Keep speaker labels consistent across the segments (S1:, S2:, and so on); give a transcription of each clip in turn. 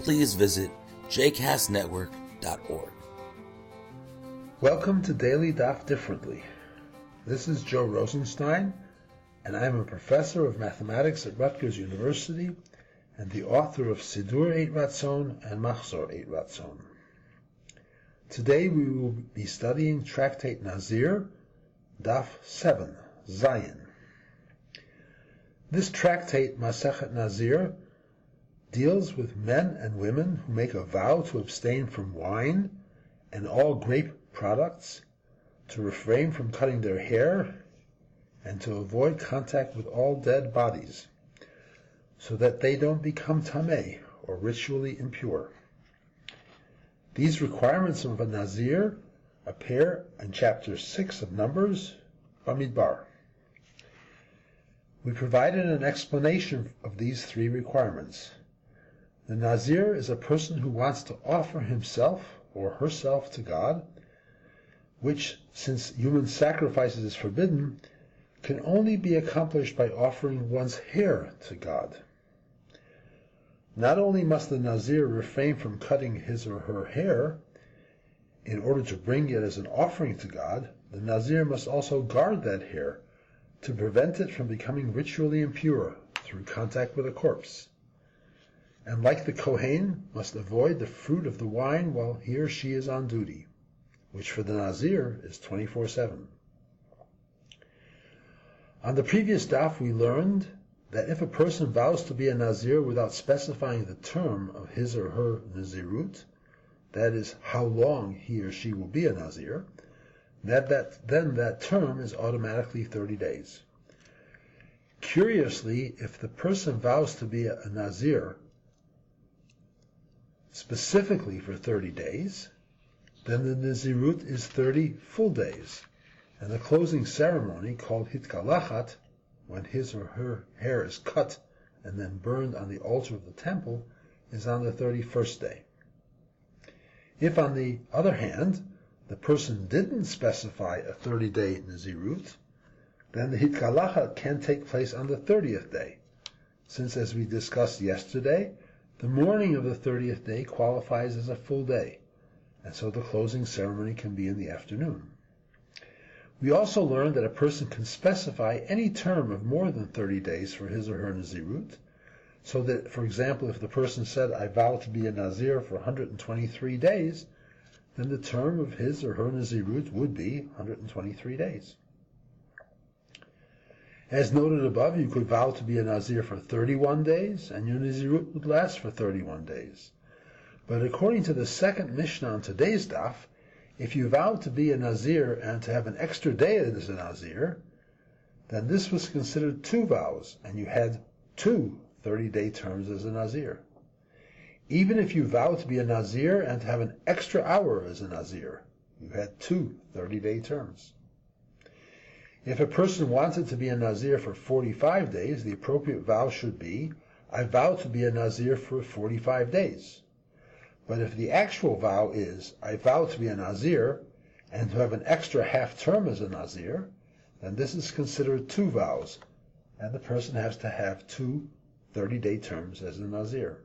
S1: please visit jcastnetwork.org.
S2: Welcome to Daily Daf Differently. This is Joe Rosenstein, and I am a professor of mathematics at Rutgers University and the author of Sidur Eit Ratzon and Machzor Eit Ratzon. Today we will be studying Tractate Nazir, Daf 7, Zayin. This tractate, Masechet Nazir, deals with men and women who make a vow to abstain from wine and all grape products, to refrain from cutting their hair, and to avoid contact with all dead bodies, so that they don't become tameh or ritually impure. These requirements of a nazir appear in chapter 6 of Numbers, Bamidbar. We provided an explanation of these three requirements. The Nazir is a person who wants to offer himself or herself to God, which, since human sacrifices is forbidden, can only be accomplished by offering one's hair to God. Not only must the Nazir refrain from cutting his or her hair in order to bring it as an offering to God, the Nazir must also guard that hair to prevent it from becoming ritually impure through contact with a corpse and like the Kohen, must avoid the fruit of the wine while he or she is on duty, which for the Nazir is 24 7. On the previous daf, we learned that if a person vows to be a Nazir without specifying the term of his or her Nazirut, that is, how long he or she will be a Nazir, that, that then that term is automatically 30 days. Curiously, if the person vows to be a Nazir specifically for 30 days, then the Nazirut is 30 full days. And the closing ceremony, called Hitkalachat, when his or her hair is cut and then burned on the altar of the temple, is on the 31st day. If, on the other hand, the person didn't specify a 30 day Nazirut, then the Hitkalachat can take place on the 30th day, since, as we discussed yesterday, the morning of the thirtieth day qualifies as a full day, and so the closing ceremony can be in the afternoon. We also learned that a person can specify any term of more than 30 days for his or her Nazirut, so that, for example, if the person said, I vow to be a Nazir for 123 days, then the term of his or her Nazirut would be 123 days. As noted above, you could vow to be a Nazir for 31 days, and your Nazirut would last for 31 days. But according to the second Mishnah on today's daf, if you vowed to be a Nazir and to have an extra day as a Nazir, then this was considered two vows, and you had two 30-day terms as a Nazir. Even if you vowed to be a Nazir and to have an extra hour as a Nazir, you had two 30-day terms. If a person wanted to be a Nazir for 45 days, the appropriate vow should be, I vow to be a Nazir for 45 days. But if the actual vow is, I vow to be a Nazir and to have an extra half term as a Nazir, then this is considered two vows, and the person has to have two 30 day terms as a Nazir.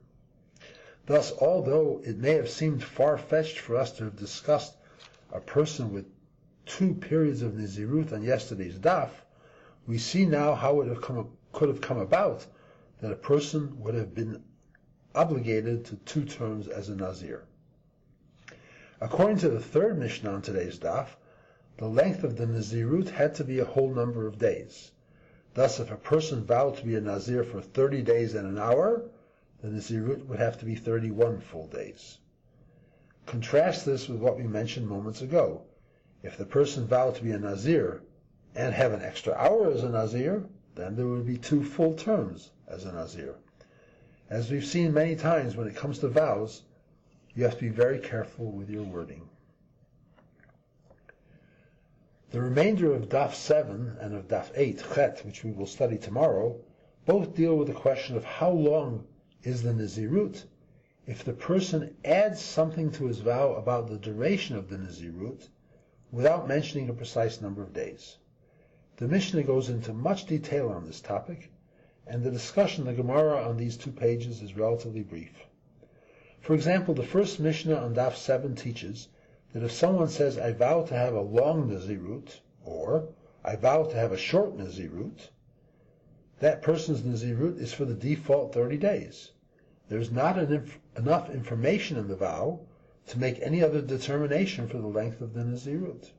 S2: Thus, although it may have seemed far fetched for us to have discussed a person with two periods of Nazirut on yesterday's daf, we see now how it have come, could have come about that a person would have been obligated to two terms as a Nazir. According to the third Mishnah on today's daf, the length of the Nazirut had to be a whole number of days. Thus, if a person vowed to be a Nazir for 30 days and an hour, the Nazirut would have to be 31 full days. Contrast this with what we mentioned moments ago. If the person vowed to be a Nazir and have an extra hour as a Nazir, then there would be two full terms as a Nazir. As we've seen many times when it comes to vows, you have to be very careful with your wording. The remainder of Daf 7 and of Daf 8, Chet, which we will study tomorrow, both deal with the question of how long is the Nazirut if the person adds something to his vow about the duration of the Nazirut without mentioning a precise number of days. The Mishnah goes into much detail on this topic, and the discussion the Gemara on these two pages is relatively brief. For example, the first Mishnah on Daf 7 teaches that if someone says, I vow to have a long Nazirut, or I vow to have a short Nazirut, that person's Nazirut is for the default 30 days. There's not inf- enough information in the vow to make any other determination for the length of the Nazirut.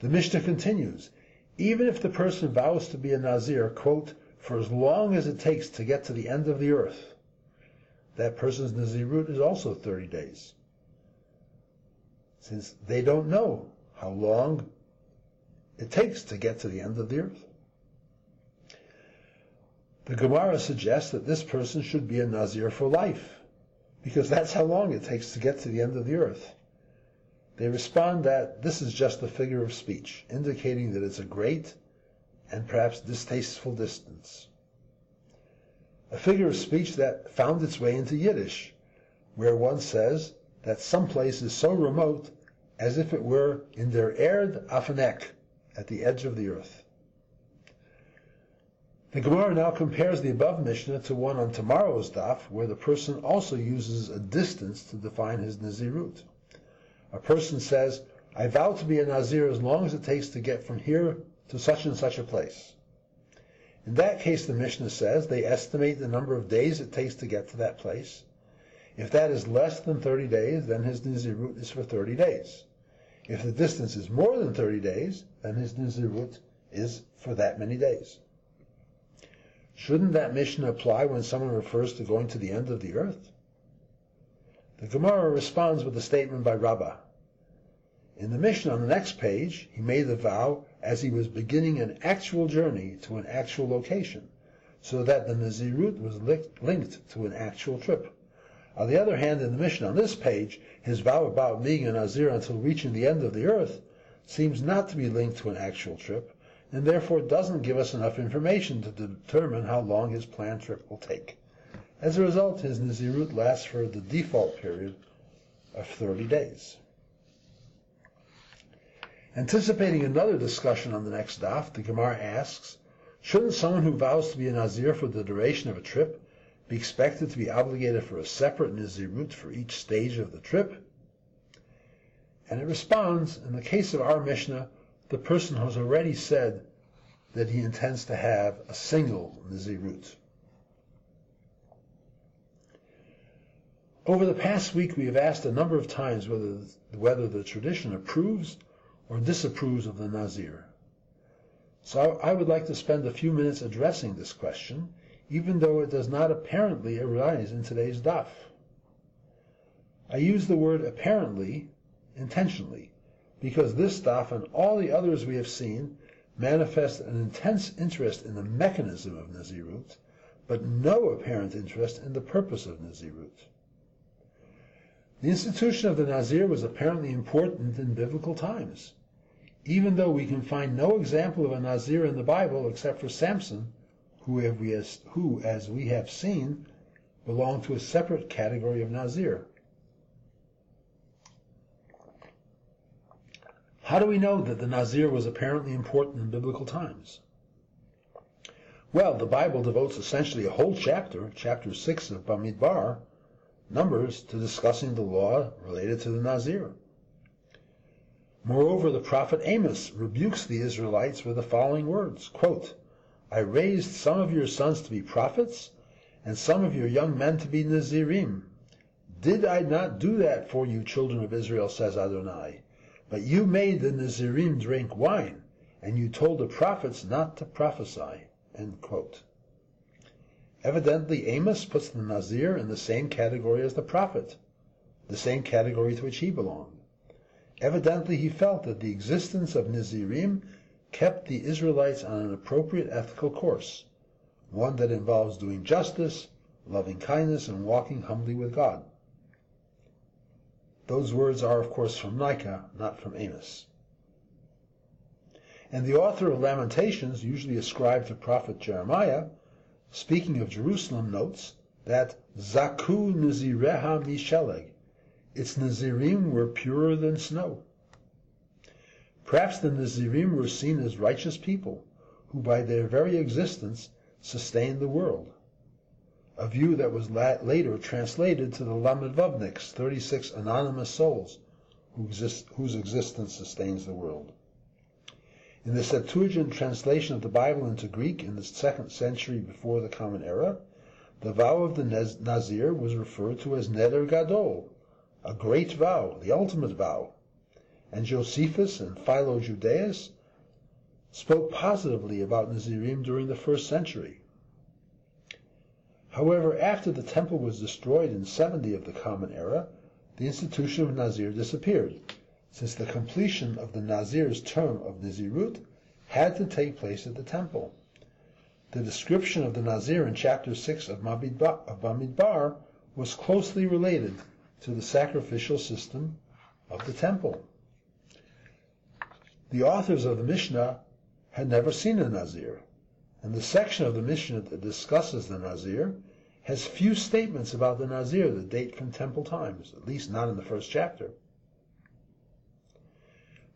S2: The Mishnah continues, even if the person vows to be a Nazir, quote, for as long as it takes to get to the end of the earth, that person's Nazirut is also 30 days. Since they don't know how long it takes to get to the end of the earth. The Gemara suggests that this person should be a Nazir for life, because that's how long it takes to get to the end of the earth. They respond that this is just a figure of speech, indicating that it's a great and perhaps distasteful distance. A figure of speech that found its way into Yiddish, where one says that some place is so remote as if it were in der Erd Afenek, at the edge of the earth. The Gemara now compares the above Mishnah to one on tomorrow's daf, where the person also uses a distance to define his Nazirut. A person says, I vow to be a Nazir as long as it takes to get from here to such and such a place. In that case, the Mishnah says they estimate the number of days it takes to get to that place. If that is less than 30 days, then his Nazirut is for 30 days. If the distance is more than 30 days, then his Nazirut is for that many days. Shouldn't that Mishnah apply when someone refers to going to the end of the earth? The Gemara responds with a statement by Rabbah. In the Mishnah on the next page, he made the vow as he was beginning an actual journey to an actual location, so that the Nazirut was linked to an actual trip. On the other hand, in the Mishnah on this page, his vow about being a Nazir until reaching the end of the earth seems not to be linked to an actual trip, and therefore doesn't give us enough information to determine how long his planned trip will take. As a result, his Nazirut lasts for the default period of 30 days. Anticipating another discussion on the next daf, the Gemara asks, shouldn't someone who vows to be a Nazir for the duration of a trip be expected to be obligated for a separate Nazirut for each stage of the trip? And it responds, in the case of our Mishnah, the person has already said that he intends to have a single Nazirut. Over the past week, we have asked a number of times whether, whether the tradition approves or disapproves of the Nazir. So I would like to spend a few minutes addressing this question, even though it does not apparently arise in today's daf. I use the word apparently intentionally, because this daf and all the others we have seen manifest an intense interest in the mechanism of Nazirut, but no apparent interest in the purpose of Nazirut. The institution of the Nazir was apparently important in biblical times even though we can find no example of a Nazir in the Bible except for Samson, who, who, as we have seen, belonged to a separate category of Nazir. How do we know that the Nazir was apparently important in biblical times? Well, the Bible devotes essentially a whole chapter, chapter 6 of Bamidbar, Numbers, to discussing the law related to the Nazir. Moreover, the prophet Amos rebukes the Israelites with the following words, quote, I raised some of your sons to be prophets, and some of your young men to be Nazirim. Did I not do that for you, children of Israel, says Adonai? But you made the Nazirim drink wine, and you told the prophets not to prophesy. Evidently, Amos puts the Nazir in the same category as the prophet, the same category to which he belonged. Evidently he felt that the existence of Nazirim kept the Israelites on an appropriate ethical course, one that involves doing justice, loving kindness, and walking humbly with God. Those words are, of course, from Micah, not from Amos. And the author of Lamentations, usually ascribed to prophet Jeremiah, speaking of Jerusalem, notes that Zaku Nazireha Misheleg, its Nazirim were purer than snow. Perhaps the Nazirim were seen as righteous people, who by their very existence sustained the world a view that was later translated to the Lamedvavniks, 36 anonymous souls who exist, whose existence sustains the world. In the Septuagint translation of the Bible into Greek in the second century before the Common Era, the vow of the Nazir was referred to as Neder Gadol, a great vow, the ultimate vow. And Josephus and Philo Judaeus spoke positively about Nazirim during the first century. However, after the temple was destroyed in 70 of the Common Era, the institution of Nazir disappeared, since the completion of the Nazir's term of Nazirut had to take place at the temple. The description of the Nazir in chapter 6 of Bamidbar was closely related to the sacrificial system of the temple. The authors of the Mishnah had never seen a Nazir, and the section of the Mishnah that discusses the Nazir has few statements about the Nazir that date from temple times, at least not in the first chapter.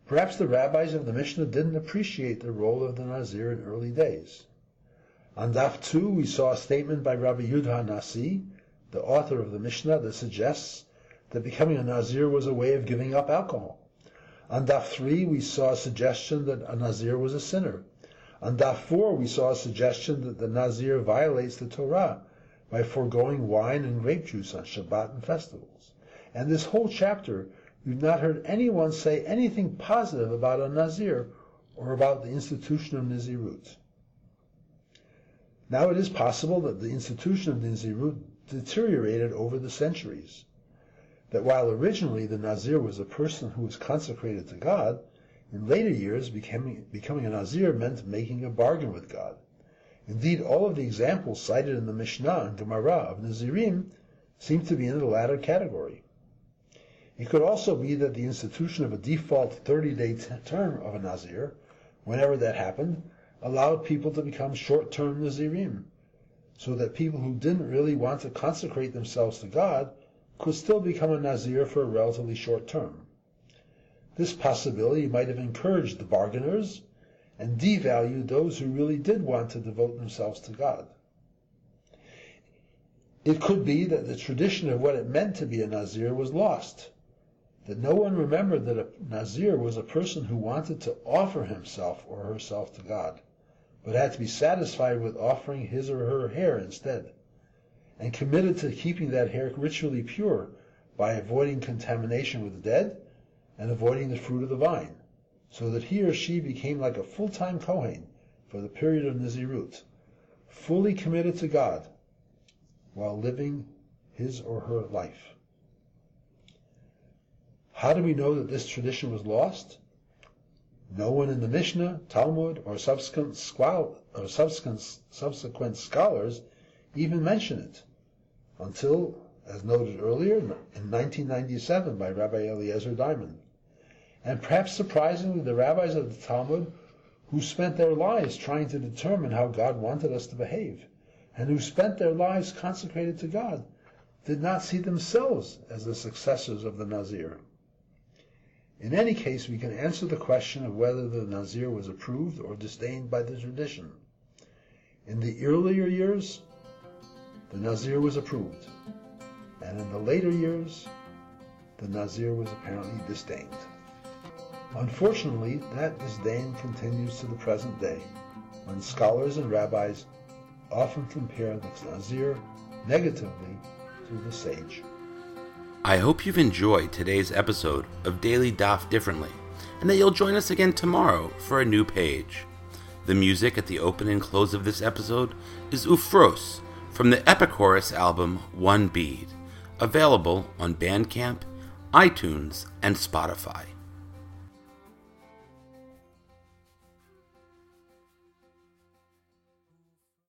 S2: Perhaps the rabbis of the Mishnah didn't appreciate the role of the Nazir in early days. On Daf 2, we saw a statement by Rabbi Yehuda Nasi, the author of the Mishnah, that suggests that becoming a Nazir was a way of giving up alcohol. On Daf 3, we saw a suggestion that a Nazir was a sinner. On Daf 4, we saw a suggestion that the Nazir violates the Torah by foregoing wine and grape juice on Shabbat and festivals. And this whole chapter, you've not heard anyone say anything positive about a Nazir or about the institution of Nazirut. Now it is possible that the institution of Nazirut deteriorated over the centuries. That while originally the Nazir was a person who was consecrated to God, in later years becoming, becoming a Nazir meant making a bargain with God. Indeed, all of the examples cited in the Mishnah and Gemara of Nazirim seem to be in the latter category. It could also be that the institution of a default 30-day term of a Nazir, whenever that happened, allowed people to become short-term Nazirim, so that people who didn't really want to consecrate themselves to God could still become a Nazir for a relatively short term. This possibility might have encouraged the bargainers and devalue those who really did want to devote themselves to God. It could be that the tradition of what it meant to be a Nazir was lost, that no one remembered that a Nazir was a person who wanted to offer himself or herself to God, but had to be satisfied with offering his or her hair instead, and committed to keeping that hair ritually pure by avoiding contamination with the dead and avoiding the fruit of the vine so that he or she became like a full-time Kohen for the period of Nazirut, fully committed to God while living his or her life. How do we know that this tradition was lost? No one in the Mishnah, Talmud, or subsequent, or subsequent, subsequent scholars even mention it until, as noted earlier, in 1997 by Rabbi Eliezer Diamond and perhaps surprisingly, the rabbis of the Talmud, who spent their lives trying to determine how God wanted us to behave, and who spent their lives consecrated to God, did not see themselves as the successors of the Nazir. In any case, we can answer the question of whether the Nazir was approved or disdained by the tradition. In the earlier years, the Nazir was approved, and in the later years, the Nazir was apparently disdained. Unfortunately, that disdain continues to the present day, when scholars and rabbis often compare the Nazir negatively to the sage.
S1: I hope you've enjoyed today's episode of Daily Daf Differently, and that you'll join us again tomorrow for a new page. The music at the open and close of this episode is Ufros from the Epichorus album One Bead, available on Bandcamp, iTunes, and Spotify.